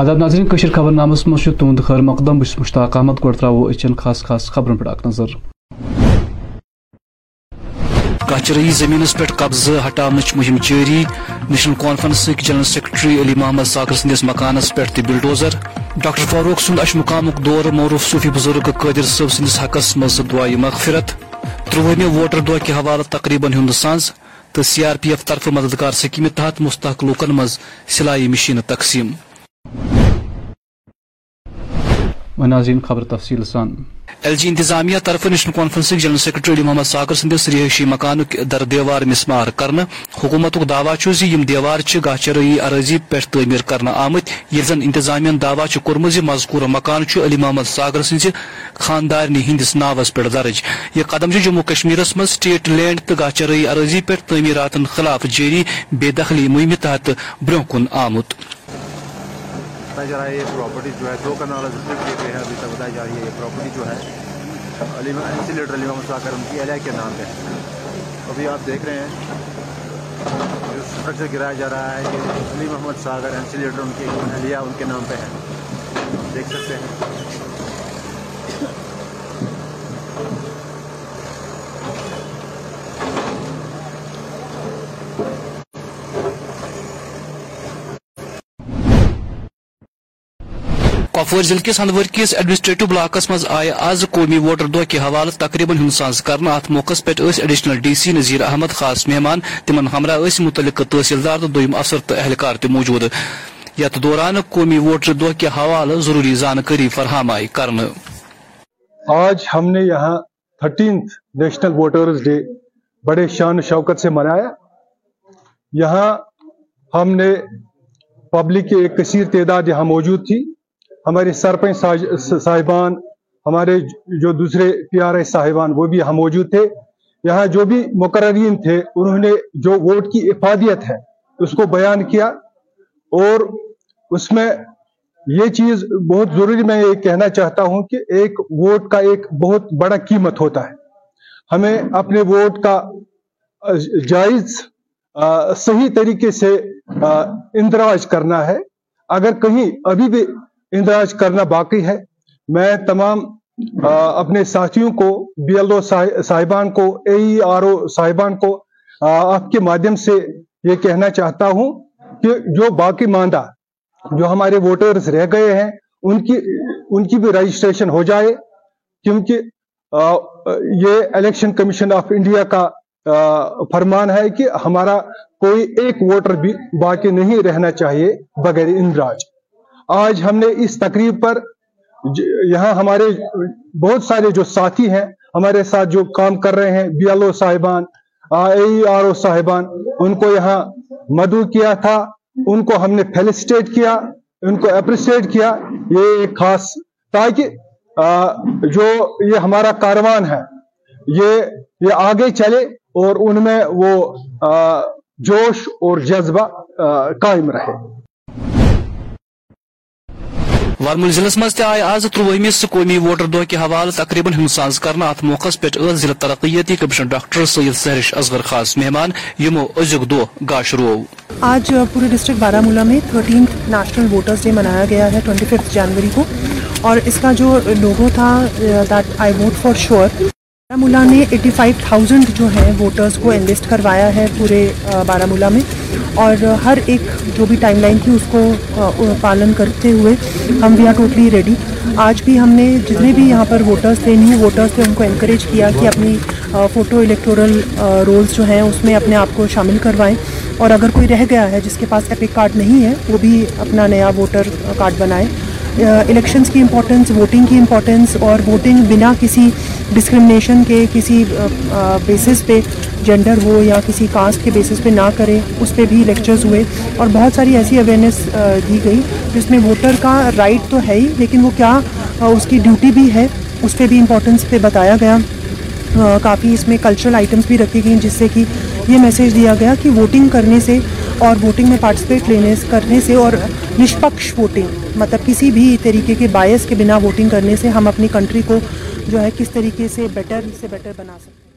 آداب ناظرین، کشیر خبر نامس مز تہد خیر مقدم بس مشتاق احمد گۄڈٕ ترٛاوو أچھن خاص خاص خبرن پٮ۪ٹھ اکھ نظر. کچرئی زمینس پہ قبضہ ہٹاونچ مہم جاری نیشنل کانفرنسک جنرل سیکرٹری علی محمد ساکر سندس مکانس پہ تہ بلڈوزر، ڈاکٹر فاروق سند اشمقامک دور معروف صوفی بزرگ قادر صٲب سندس حقس مز دعائے مغفرت تروہمہ ووٹر دۄہ کہ حوالہ تقریباً ہند سانز تو سی آر پی ایف طرف مددگار سکیمہ تحت مستحق لوکن مز سلائی مشین تقسیم۔ ناظرین خبر تفصیل سان۔ ایل جی انتظامیہ طرف national conference general secretary Ali Mohammad Sagar سندس رہائشی مکان در دیوار مسمار کرنا حکومت دعوی یم دیوار گاہ چرئی اراضی پہ تعمیر کرنا آمت یل زن انتظامیہ دعوی کورمت مذکور مکان علی محمد ساگر سز خاندارنہ ہندس ناوس پہ درج۔ یہ قدم جموں کشمیر من سٹیٹ لینڈ تو گاہ چرئی اراضی پہ تعمیرات خلاف جاری بے دخلی مہم تحت برہ کن آمت۔ بتایا جا رہا ہے یہ پراپرٹی جو ہے، دو کنال کیے گئے ہیں، ابھی تک بتائی جا رہی ہے یہ پراپرٹی جو ہے۔ علی انسیلیٹر علی محمد صاحب ان کی اہلیہ کے نام پہ۔ ابھی آپ دیکھ رہے ہیں جو اسٹرکچر گرایا جا رہا ہے، یہ علی محمد ساگر انسیلیٹر ان کی علیہ ان کے نام پہ ہے۔ دیکھ سکتے ہیں۔ کپور ضلع کس ہندور کس ایڈمنسٹریٹو بلاکس مز آئے آز قومی ووٹر دہ کے حوالہ تقریباً ہندساز کرنا ات موقع پہ additional D C Nazir Ahmad خاص مہمان، تمن ہمراہ متعلق تحصیلدار تو دویم افسر تو اہلکار تہ موجود۔ یتھ دوران قومی ووٹر دہ کے حوالہ ضروری زانکاری فراہم آئی کرنا آج ہم نے یہاں تھرٹینتھ نیشنل ووٹرز ڈے بڑے شان شوکت سے منایا۔ یہاں ہم نے پبلک کی ایک کثیر تعداد یہاں موجود تھی۔ ہمارے سرپنچ صاحبان، ہمارے جو دوسرے پی آر ایس صاحبان، وہ بھی یہاں موجود تھے۔ یہاں جو بھی مقررین تھے، انہوں نے جو ووٹ کی افادیت ہے، اس کو بیان کیا۔ اور اس میں یہ چیز بہت ضروری میں یہ کہنا چاہتا ہوں کہ ایک ووٹ کا ایک بہت بڑا قیمت ہوتا ہے۔ ہمیں اپنے ووٹ کا جائز صحیح طریقے سے اندراج کرنا ہے۔ اگر کہیں ابھی بھی اندراج کرنا باقی ہے۔ میں تمام اپنے ساتھیوں کو، بی ایل او صاحبان کو، اے ای آر او صاحبان کو آپ کے مادھیم سے یہ کہنا چاہتا ہوں کہ جو باقی ماندہ، جو ہمارے ووٹرز رہ گئے ہیں، ان کی ان کی بھی رجسٹریشن ہو جائے۔ کیونکہ یہ الیکشن کمیشن آف انڈیا کا فرمان ہے کہ ہمارا کوئی ایک ووٹر بھی باقی نہیں رہنا چاہیے بغیر اندراج۔ آج ہم نے اس تقریب پر یہاں ہمارے بہت سارے جو ساتھی ہیں، ہمارے ساتھ جو کام کر رہے ہیں بی ایل او صاحبان اے آر او صاحبان، ان کو یہاں مدعو کیا تھا، ان کو ہم نے فیلسٹیٹ کیا، ان کو اپریسیٹ کیا۔ یہ ایک خاص تاکہ جو یہ ہمارا کاروان ہے، یہ یہ آگے چلے اور ان میں وہ جوش اور جذبہ قائم رہے۔ وارمل ضلع مز آئے آز تروہمس قومی ووٹر دہ کے حوالہ تقریباً ہندساز کرنا ات موقع پہ ضلع ترقیتی کمشنر ڈاکٹر سید سہرش اصغر خاص مہمان، یمو ازیک دہ گاش رو آج پورے ڈسٹرکٹ بارہ مولہ میں تھرٹینتھ نیشنل ووٹرز ڈے منایا گیا ہے ٹوئنٹی ففتھ جنوری کو اور اس کا جو لوگو تھا that I vote for sure Baramulla نے ایٹی فائیو تھاؤزینڈ جو ہے ووٹرز کو انلسٹ کروایا ہے پورے بارہ مولہ میں اور ہر ایک جو بھی ٹائم لائن تھی اس کو پالن کرتے ہوئے ہم وی آر ٹوٹلی ریڈی آج بھی ہم نے جتنے بھی یہاں پر ووٹرس تھے نیو ووٹرس تھے، ان کو انکریج کیا کہ اپنی فوٹو الیکٹورل رولز جو ہیں اس میں اپنے آپ کو شامل کروائیں۔ اور اگر کوئی رہ گیا ہے جس کے پاس ایپک کارڈ نہیں ہے، وہ بھی اپنا نیا ووٹر کارڈ بنائے الیکشنز کی امپورٹنس ووٹنگ کی امپورٹنس اور ووٹنگ بنا کسی ڈسکرمنیشن کے کسی بیسس پہ جینڈر ہو یا کسی کاسٹ کے بیسس پہ نہ کرے، اس پہ بھی لیکچرز ہوئے اور بہت ساری ایسی اویئرنیس دی گئی جس میں ووٹر کا رائٹ تو ہے ہی، لیکن وہ کیا اس کی ڈیوٹی بھی ہے، اس پہ بھی امپورٹنس پہ بتایا گیا۔ کافی اس میں کلچرل آئٹمس بھی رکھی گئیں، جس سے کہ یہ میسیج دیا گیا کہ ووٹنگ کرنے سے اور ووٹنگ میں پارٹیسپیٹ لینے کرنے سے اور نشپکش ووٹنگ مطلب کسی بھی طریقے کے باعث کے بنا ووٹنگ کرنے سے ہم اپنی کنٹری کو جو ہے، کس طریقے سے بیٹر سے بیٹر بنا سکتے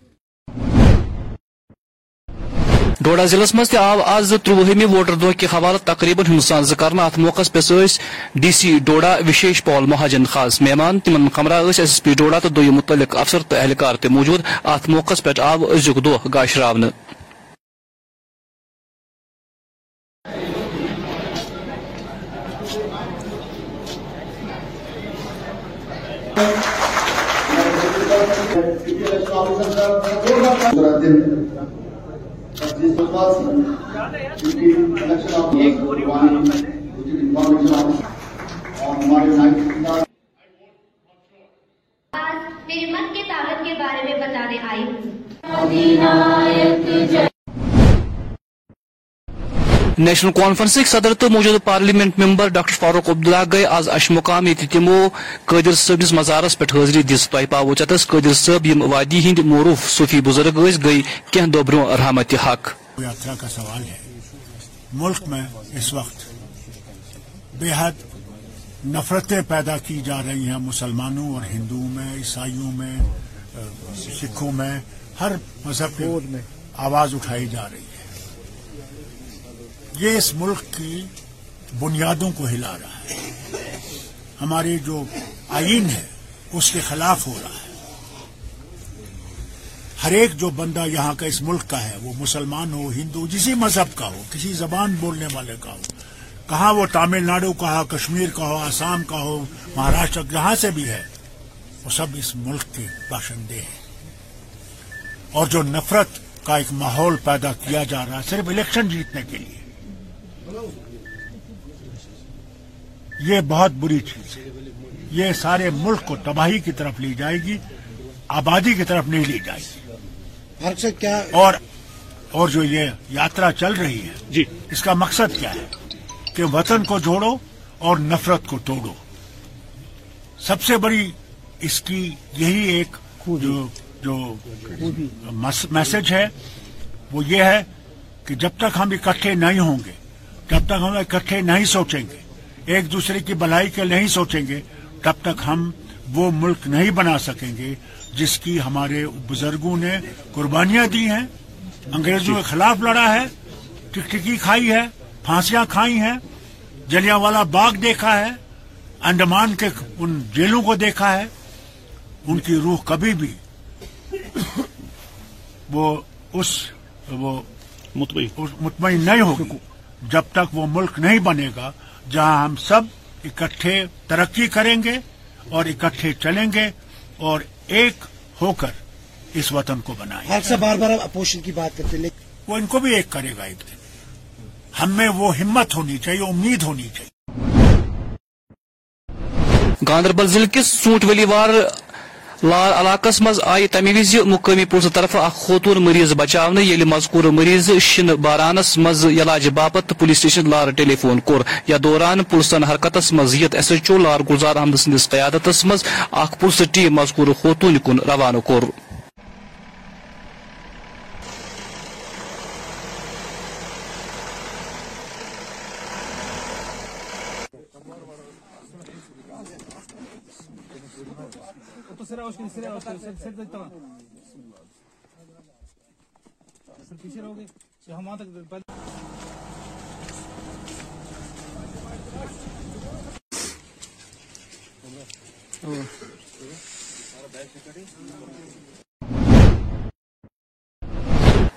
ڈوڈا ضلع مز آو آز تروہمی ووٹر دہ کہ حوالہ تقریباً ہندوستان زر ات موقع پہ ڈی سی ڈوڈا وشیش پال، مہاجن خاص مہمان، تمن ہمراہ ایس ایس پی ڈوڈا تو دم متعلق افسر تو اہلکار تہ موجود۔ ات موقع پہ آو ازیک دہ گاشراؤن آج میری من کے طاقت کے بارے میں بتانے آئی ہوں۔ نیشنل کانفرنس صدر تو موجودہ parliament member doctor Farooq Abdullah گئی آز اشمقام یہ تمو قادر صبس مزارس پہ حاضری دس تہ پاو چتس قادر صب یم وادی ہند معروف صوفی بزرگ یس گئی کی دہ برو رحمت حق۔ یاترا کا سوال ہے۔ ملک میں اس وقت بے حد نفرتیں پیدا کی جا رہی ہیں مسلمانوں اور ہندوؤں میں عیسائیوں میں سکھوں میں ہر مذہب میں۔ آواز اٹھائی جا رہی ہے۔ یہ اس ملک کی بنیادوں کو ہلا رہا ہے۔ ہماری جو آئین ہے، اس کے خلاف ہو رہا ہے۔ ہر ایک جو بندہ یہاں کا اس ملک کا ہے، وہ مسلمان ہو، ہندو، جسی مذہب کا ہو، کسی زبان بولنے والے کا ہو، کہاں وہ تامل ناڈو کا ہو، کشمیر کا ہو، آسام کا ہو، مہاراشٹر جہاں سے بھی ہے، وہ سب اس ملک کے باشندے ہیں۔ اور جو نفرت کا ایک ماحول پیدا کیا جا رہا ہے، صرف الیکشن جیتنے کے لیے۔ یہ بہت بری چیز ہے۔ یہ سارے ملک کو تباہی کی طرف لی جائے گی آبادی کی طرف نہیں لی جائے گی۔ کیا اور اور جو یہ یاترا چل رہی ہے جی۔ اس کا مقصد کیا ہے؟ کہ وطن کو جوڑو اور نفرت کو توڑو۔ سب سے بڑی اس کی یہی ایک جو جو میسج ہے وہ یہ ہے کہ جب تک ہم اکٹھے نہیں ہوں گے جب تک ہم اکٹھے نہیں سوچیں گے ایک دوسرے کی بلائی کے نہیں سوچیں گے تب تک ہم وہ ملک نہیں بنا سکیں گے جس کی ہمارے بزرگوں نے قربانیاں دی ہیں۔ انگریزوں کے خلاف لڑا ہے ٹکٹکی کھائی ہے پھانسیاں کھائی ہیں جلیا والا باغ دیکھا ہے انڈمان کے ان جیلوں کو دیکھا ہے ان کی روح کبھی بھی وہ اس وہ مطمئن نہیں ہوگی۔ جب تک وہ ملک نہیں بنے گا جہاں ہم سب اکٹھے ترقی کریں گے اور اکٹھے چلیں گے اور ایک ہو کر اس وطن کو بنائیں گے۔ سے بار بار اپوزیشن کی بات کرتے لیکن وہ ان کو بھی ایک کرے گا ایک دن۔ ہم میں وہ ہمت ہونی چاہیے امید ہونی چاہیے۔ گاندربل ضلع کس ژوٗنٛٹھۍ ؤلی وار لال علاقس مز آئی تمہ وز مقامی پولیس طرف اخ خوتون مریض بچاونہ یل مذکور مریض شن بارانس مز علاج باپت پولیس سٹیشن لار ٹیلی فون کور۔ یتھ دوران پولیسن حرکتس مز یت ایس ایچ او لار گلزار احمد سندس قیادتس مز اخ پولیس ٹیم مذکور خوتون کن روانہ کور۔ Сережкин, Сережкин, Сережкин, tamam. سر پیچھے رہو گے ہم وہاں تک پہلے ہمارا بیگ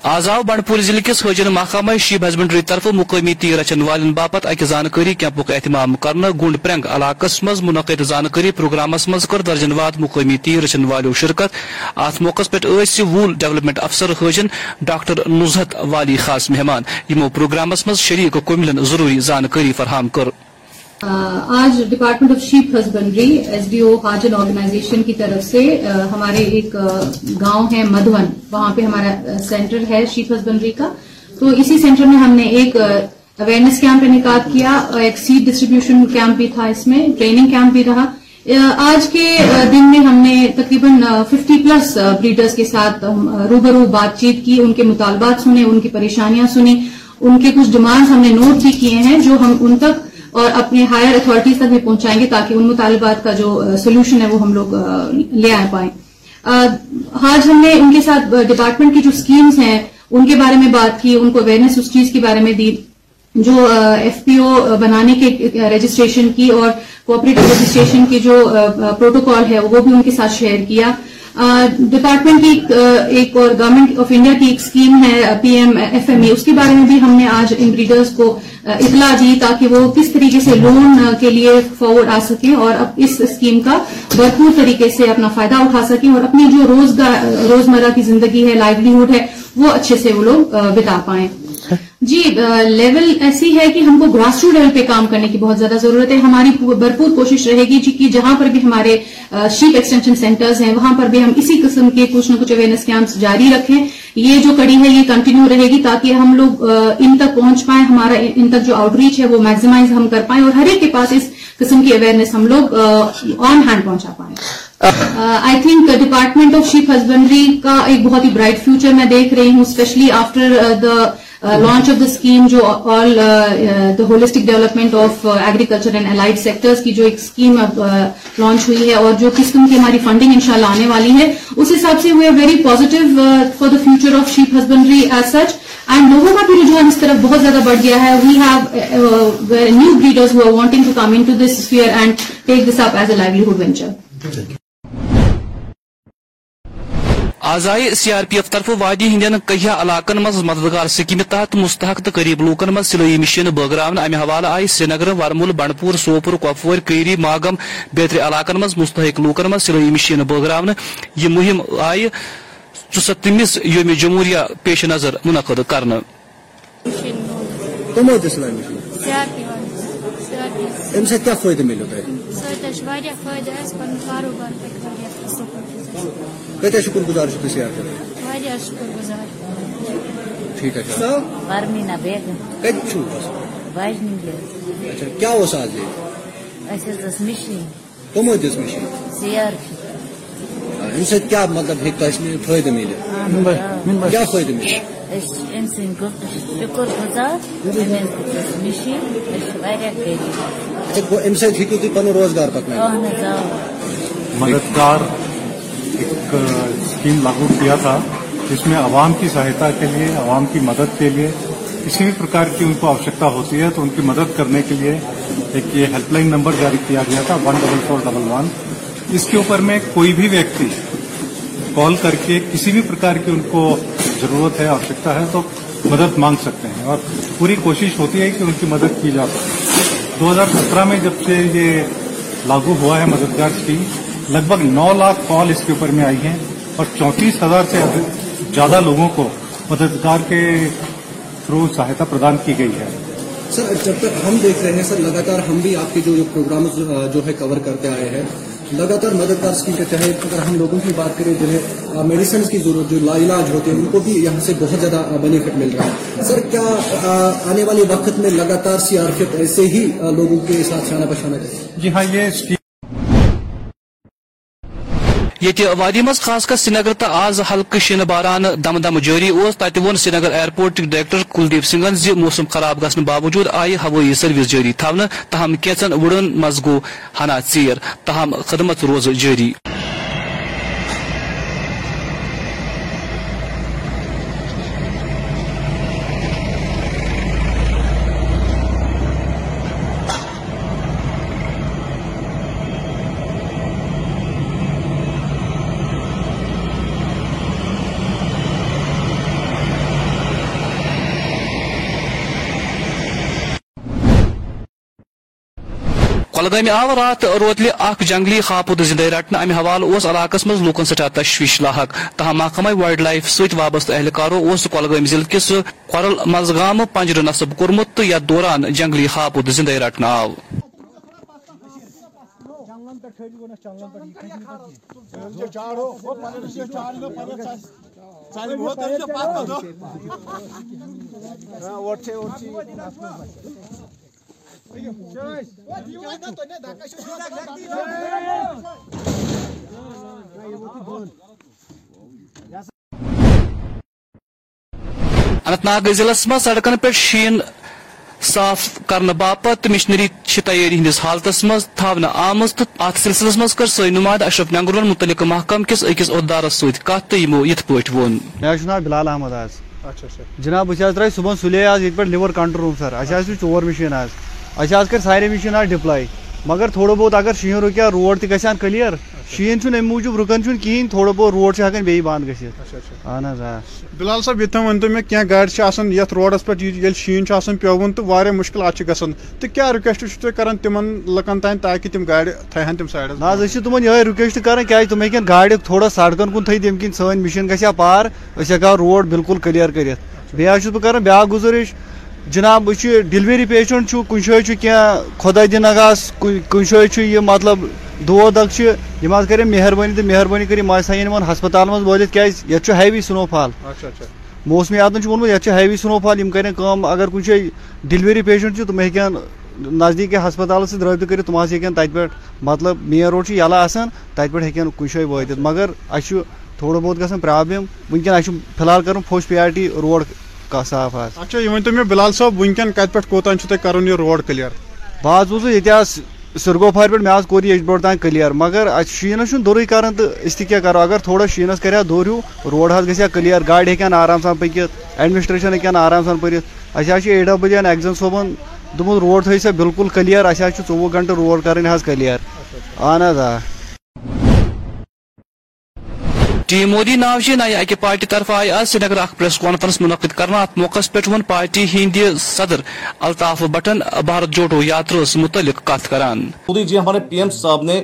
آز آو بنڈپور ضلع کس حاجن محکمہ شیپ ہسبنڈری طرف مقامی تیر رچن والن باپت اکہ زانکاری کیمپک اہتمام کرنا گنڈ پرنگ علاقس مز منعقد زانکاری پروگرامس مز کر درجن واد مقامی تیر رچن والو شرکت۔ ات موقع پہ وول ڈیولپمنٹ افسر حاجن ڈاکٹر نزہت والی خاص مہمان۔ یمو پروگرامس مز شریک کملن ضروری زانکاری فراہم کر۔ آج department of sheep husbandry S D O Hajin organisation کی طرف سے ہمارے ایک گاؤں ہے مدھون، وہاں پہ ہمارا سینٹر ہے شیپ ہسبنڈری کا۔ تو اسی سینٹر میں ہم نے ایک اویئرنیس کیمپ انعقاد کیا ایک سیڈ ڈسٹریبیوشن کیمپ بھی تھا اس میں ٹریننگ کیمپ بھی رہا۔ آج کے دن میں ہم نے تقریباً ففٹی پلس بریڈرز کے ساتھ روبرو بات چیت کی، ان کے مطالبات سنے، ان کی پریشانیاں سنی ان کے کچھ ڈیمانڈز ہم نے نوٹ بھی کیے ہیں، جو ہم ان تک اور اپنے ہائر اتھارٹیز تک بھی پہنچائیں گے تاکہ ان مطالبات کا جو سولوشن ہے وہ ہم لوگ لے آ پائیں۔ آج ہم نے ان کے ساتھ ڈپارٹمنٹ کی جو سکیمز ہیں ان کے بارے میں بات کی، ان کو اویئرنیس اس چیز کے بارے میں دی، جو ایف پی او بنانے کے رجسٹریشن کی اور کوپریٹو رجسٹریشن کی جو پروٹوکال ہے وہ بھی ان کے ساتھ شیئر کیا۔ ڈپارٹمنٹ کی ایک اور گورنمنٹ آف انڈیا کی ایک اسکیم ہے P M F M E اس کے بارے میں بھی ہم نے آج ان بریڈرز کو اطلاع دی تاکہ وہ کس طریقے سے لون کے لیے فارورڈ آ سکیں اور اب اس اسکیم کا بھرپور طریقے سے اپنا فائدہ اٹھا سکیں اور اپنی جو روز روزمرہ کی زندگی ہے لائیولیہڈ ہے، وہ اچھے سے وہ لوگ بتا پائیں۔ جی لیول ایسی ہے کہ ہم کو گراس روٹ لیول پہ کام کرنے کی بہت زیادہ ضرورت ہے۔ ہماری بھرپور کوشش رہے گی جی کہ جہاں پر بھی ہمارے شیپ ایکسٹینشن سینٹرز ہیں وہاں پر بھی ہم اسی قسم کے کچھ نہ کچھ اویئرنس کیمپس جاری رکھیں۔ یہ جو کڑی ہے یہ کنٹینیو رہے گی تاکہ ہم لوگ ان تک پہنچ پائیں ہمارا ان تک جو آؤٹ ریچ ہے وہ میکزیمائز ہم کر پائیں اور ہر ایک کے پاس اس قسم کی اویئرنیس ہم لوگ آن ہینڈ پہنچا پائیں۔ I think department of sheep husbandry کا ایک بہت ہی برائٹ فیوچر میں دیکھ رہی ہوں specially after the launch of the scheme جو all the holistic development of agriculture and allied sectors کی جو ایک اسکیم لانچ uh, ہوئی ہے اور جو قسم کی ہماری فنڈنگ انشاءاللہ آنے والی ہے، اس حساب سے we are very positive for the future of sheep husbandry as such and لوگوں کا بھی رجحان اس طرف بہت زیادہ بڑھ گیا ہے۔ We have new breeders who are wanting to come into this fair and take this up as a livelihood venture آزائے C R P F طرف وادی ہندین کہیا علاقن مز مددگار سکیم تحت مستحق تو قریب لوکن مز سلوئی مشین بٲگراونہٕ امہ حوالہ آیہِ سرینگر ورمول بنڈپور سوپور کۄپوور کیری ماگم بیترِ علاقن مز مستحق لوکن مز سلوئی مشین بٲگراونہٕ یہ مہم آیہِ ژُستمِس یوم جمہوریہ پیش نظر مُنعقد کرنہٕ امہِ سۭتۍ کیٛاہ فٲیدٕ میلیو تۄہہِ کتیا شکر گزار تھی سیار کر ٹھیک ہے پرمینا بیگم کت چھو واجنی اچھا۔ کیا اس آج یہ اس مشین کم دس مشین سیار۔ امہ سۭتۍ کیٛاہ مطلب ہیٚکہِ تۄہہِ فٲیدٕ مِلِتھ کیٛاہ فٲیدٕ مِلہِ أمۍ سٕنٛدۍ شُکُر گُزار واریاہ اچھا امہِ سۭتۍ ہیٚکِو تُہۍ پنُن روزگار آ مددگار۔ ایک اسکیم لاگو کیا تھا، جس میں عوام کی سہایتا کے لیے، عوام کی مدد کے لیے، کسی بھی پرکار کی ان کو آوشکتا ہوتی ہے، تو ان کی مدد کرنے کے لیے ایک یہ ہیلپ لائن نمبر جاری کیا گیا تھا one double four double one اس کے اوپر میں کوئی بھی ویکتی کال کر کے کسی بھی پرکار کی ان کو ضرورت ہے، آوشکتا ہے، تو مدد مانگ سکتے ہیں۔ اور پوری کوشش ہوتی ہے کہ ان کی مدد کی جا سکے۔ دو ہزار سترہ میں جب سے یہ لاگو ہوا ہے مددگار اسکیم لگ بھگ نو لاکھ کال اس کے اوپر میں آئی ہیں اور چونتیس ہزار سے زیادہ لوگوں کو مددگار کے تھرو سہایتا پردان کی گئی ہے۔ سر جب تک ہم دیکھ رہے ہیں سر لگاتار ہم بھی آپ کے جو پروگرام جو ہے کور کرتے آئے ہیں۔ لگاتار مددگار اسکیم کے تحت اگر ہم لوگوں کی بات کریں جنہیں میڈیسنس کی ضرورت جو لا علاج ہوتے ہیں ان کو بھی یہاں سے بہت زیادہ بینیفٹ مل رہا ہے۔ سر کیا آنے والے وقت میں لگاتار سی آر ایف ایسے ہی لوگوں کے ساتھ شانہ بشانہ کرے جی ہاں یہ یہ وادی مز خاص کر سرینگر تو آز ہلکہ شین باران دم دم جاری اس تت Srinagar airport director Kuldeep سنگھن زی موسم خراب گھن باوجود آئی ہوائی سروس جاری تھونہ تاہم کینچن وڑن مز گو ہنا ژیر تاہم خدمت روز جاری کلگام آو رات روتلہ اخ جنگلی خاپود زندہ رٹنے امہ حوالہ اس علاقس مز لوکن سٹھا تشویش لاحق تاہم محکمہ وائلڈ لائف ست وابستہ اہلکارو اس کلگام ضلع کس کورل مزگام پنجر نصب کورمت تو یتھ دوران جنگلی خاپود زندہ رٹنے آو اننت ناگ ضلع مز سڑکن پہ شین صاف کرنے باپت مشنری تیاری ہندس حالتس مز تھونہ آمز تو ات سلسلس مز کر سی نماد اشرف نگرون متعلق محکم کس اکس عہدارس ست کت تو یمو یت پہ وون۔ مےٚ حظ چھُ ناو بِلال احمد حظ۔ جناب بہت ترائی صبح سلے آج یہ پہ لیور کنٹرول روم سر۔ اچھا ٹور مشین آج اچھا کر سارے مشین آج ڈپلائی مگر تھوڑا بہت اگر شین رکیا روڈ تہ گھان کلیر شین ام موجود رکان کہین تھوڑا بہت روڈ ہکان بیٚیہِ بند گژھِتھ اہن حظ آ بلال صاحب یہ ون تو مے کیا گاڑی آسان یتھ روڈس پہ یل شین پیون تو واریاہ مشکلات گژھان تو کیا رکویسٹ تھی کران تمن لکن تان تاکہ تم گاڑی تھہن تم نہ حظ تمن یہ رکویسٹ کران کیا تم ہیکن گاڑی تھوڑا سڑکن کن تھٲیِتھ ییٚمہِ کِنۍ سٲنۍ مِشیٖن گژھِ ہا پار۔ أسۍ ہٮ۪کہٕ روڈ بالکل کلیر کٔرِتھ بیٚیہِ حظ چھُس بہٕ کران بیٛاکھ گُزٲرِش جناب یہ ڈلوری پیشنٹ کن جائے کی خدا دن نگاس کن جائے یہ مطلب دود یم کرے مہربانی تو مہربانی کر تھین ہسپتال من وٲلِتھ کیٛازِ چھُ ہیوی سنو فال موسمیاتن ووٚنمُت ییٚتہِ چھُ ہیوی سنو فال یم کرن کٲم اگر کُنہِ جایہِ ڈلوری پیشنٹ تِم ہیٚکن نزدیٖکی ہسپتال سۭتۍ رٲبطہٕ کٔرِتھ تِم حظ ہیٚکن تتہِ پٮ۪ٹھ مطلب مین روڈ چھُ یلہٕ آسان تتہِ پٮ۪ٹھ ہیٚکن کُنہِ جایہِ وٲتِتھ مگر اَسہِ چھُ تھوڑا بہت گژھان پرابلم ونکٮ۪ن اَسہِ چھُ فِلحال کرُن فوش پی آر ٹی روڈ صاف اچھا یہ ؤنتو مےٚ بلال صٲب ونکٮ۪ن کتہِ پٮ۪ٹھ کوتام چھُ تۄہہِ کرُن یہِ روڈ کلیر بہٕ حظ اوسُس ییٚتہِ حظ سرگوفار پٮ۪ٹھ مےٚ حظ کوٚر یہِ تام کلیر مگر اَتہِ شیٖنس چھُنہٕ دوٚرٕے کران تہٕ أسۍ تہِ کیٛاہ کرو؟ اگر تھوڑا شیٖنس کرِ ہا دوٚر ہیوٗ روڈ حظ گژھِ ہا کلیر گاڑِ آرام سان پٔکِتھ ایڈمنسٹریشن ہیٚکن آرام سان پٔرِتھ اَسہِ حظ چھُ اے ڈبل این ایگزن صٲبن دوٚپمُت روڈ تھٲیو سا بالکل کلیر اَسہِ حظ چھُ ژوٚوُہ گنٹہٕ روڈ کرٕنۍ حظ کلیر اہن حظ آ ٹی مودی ناو جی نئے اکہ پارٹی طرف آئی آج سری نگر پریس کانفرنس منعقد کرنا ات موقع پہ ون پارٹی ہند صدر الطاف بٹن بھارت جوڑو یاترا متعلق کت کران۔ مودی جی ہمارے پی ایم صاحب نے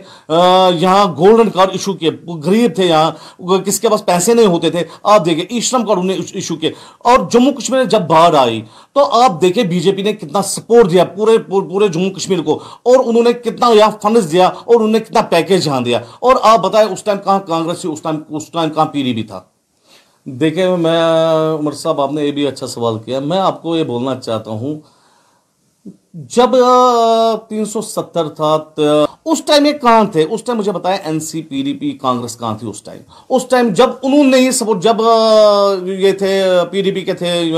یہاں گولڈن کارڈ ایشو کیے غریب تھے یہاں کس کے پاس پیسے نہیں ہوتے تھے، آپ دیکھیں، ای شرم کارڈ انہیں ایشو کیے اور جموں کشمیر جب باہر آئی، تو آپ دیکھیں، بی جے پی نے کتنا سپورٹ دیا، پورے پورے جموں کشمیر کو۔ اور انہوں نے کتنا یہاں فنڈز دیا، اور انہوں نے کتنا پیکیج یہاں دیا۔ اور آپ بتائیں، اس ٹائم کہاں کانگریس اس ٹائم اس ٹائم کہاں پی ڈی بھی تھا۔ دیکھیں، میں، عمر صاحب، آپ نے یہ بھی اچھا سوال کیا۔ میں آپ کو یہ بولنا چاہتا ہوں، جب تین سو ستر تھا اس ٹائم یہ کہاں تھے؟ اس ٹائم مجھے بتایا N C P D P Congress کہاں تھی اس ٹائم؟ اس ٹائم جب انہوں نے یہ سپورٹ جب یہ تھے، پی ڈی پی کے تھے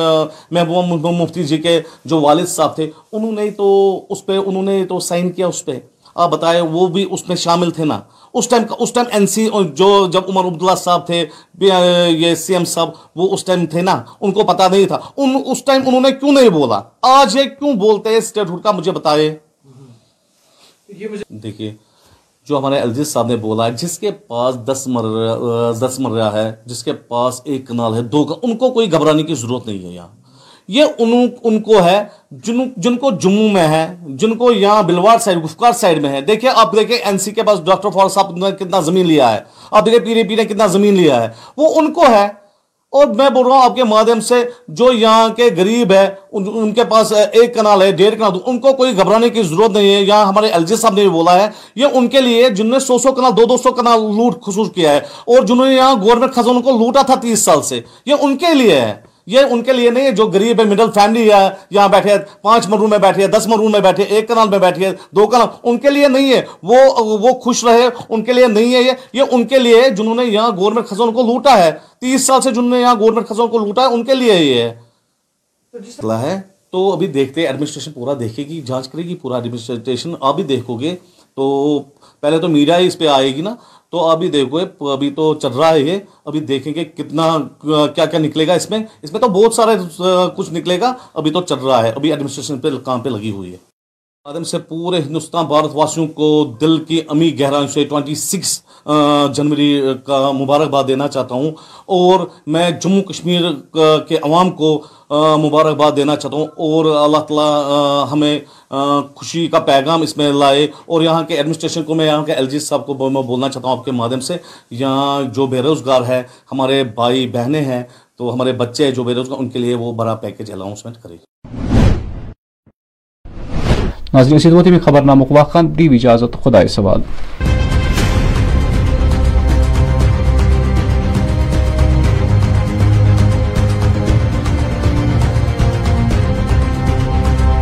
محبوبہ مفتی جی کے جو والد صاحب تھے، انہوں نے تو اس پہ، انہوں نے تو سائن کیا اس پہ۔ آپ بتائیں وہ بھی اس میں شامل تھے نا۔ اس ٹائم اس ٹائم این سی جو جب عمر عبداللہ صاحب تھے یہ سی ایم صاحب، وہ اس ٹائم تھے نا، ان کو پتا نہیں تھا۔ ان اس ٹائم انہوں نے کیوں نہیں بولا؟ آج یہ کیوں بولتے ہیں؟ اسٹیٹ ہوڈ کا مجھے بتائے دیکھیے، جو ہمارے الجیت صاحب نے بولا ہے جس کے پاس دس مر دس مرہ ہے، جس کے پاس ایک کنال ہے، دو ان کو کوئی گھبرانے کی ضرورت نہیں ہے یہاں۔ یہ ان کو ہے جن جن کو جموں میں ہے، جن کو یہاں بلوار سائڈ گفکار سائڈ میں ہے۔ دیکھیں، آپ دیکھیں این سی کے پاس ڈاکٹر فور صاحب نے کتنا زمین لیا ہے۔ آپ دیکھیں پی ڈی پی نے کتنا زمین لیا ہے۔ وہ ان کو ہے۔ اور میں بول رہا ہوں آپ کے مادھیم سے جو یہاں کے غریب ہے، ان کے پاس ایک کنال ہے، ڈیڑھ کنال، ان کو کوئی گھبرانے کی ضرورت نہیں ہے۔ یہاں ہمارے ایل جی صاحب نے بھی بولا ہے، یہ ان کے لیے جن نے سو سو کنال، دو دو سو کنال لوٹ خصوص کیا ہے۔ اور جنہوں نے یہاں گورنمنٹ خزانوں کو لوٹا تھا تیس سال سے، یہ ان کے لیے ہے۔ یہ ان کے لیے نہیں ہے جو غریب ہے مڈل فیملی ہے یہاں بیٹھے پانچ مروں میں بیٹھے دس مروں میں بیٹھے ایک کنال میں بیٹھے دو کنال ان کے لیے نہیں ہے۔ وہ وہ خوش رہے ان کے لیے نہیں ہے یہ۔ یہ ان کے لیے جنہوں نے یہاں گورنمنٹ خزانوں کو لوٹا ہے۔ تیس سال سے جنہوں نے یہاں گورنمنٹ خزانوں کو لوٹا ہے ان کے لیے یہ ہے۔ تو ابھی دیکھتے ہیں ایڈمنسٹریشن پورا دیکھے گی جانچ کرے گی پورا ایڈمنسٹریشن آپ بھی دیکھو گے۔ تو پہلے تو میڈیا ہی اس پہ آئے گی نا۔ تو ابھی دیکھو، ابھی تو چل رہا ہے یہ۔ ابھی دیکھیں گے کتنا، کیا کیا نکلے گا اس میں۔ اس میں تو بہت سارے کچھ نکلے گا۔ ابھی تو چل رہا ہے۔ ابھی ایڈمنسٹریشن پہ، کام پہ لگی ہوئی ہے۔ آدم سے پورے ہندوستان بھارت واسیوں کو دل کی امی گہرائیوں سے ٹوئنٹی سکس جنوری کا مبارکباد دینا چاہتا ہوں اور میں جموں کشمیر کے عوام کو مبارکباد دینا چاہتا ہوں اور اللہ تعالیٰ ہمیں خوشی کا پیغام اس میں لائے اور یہاں کے ایڈمنسٹریشن کو میں یہاں کے ایل جی صاحب کو میں بولنا چاہتا ہوں آپ کے مادھیم سے۔ یہاں جو بے روزگار ہے، ہمارے بھائی بہنیں ہیں، تو ہمارے بچے جو بے روزگار ان کے لیے وہ بڑا پیکج الاؤنسمنٹ کرے۔ ناظرین اسی خبر نامک واقع دی اجازت خدا سوال۔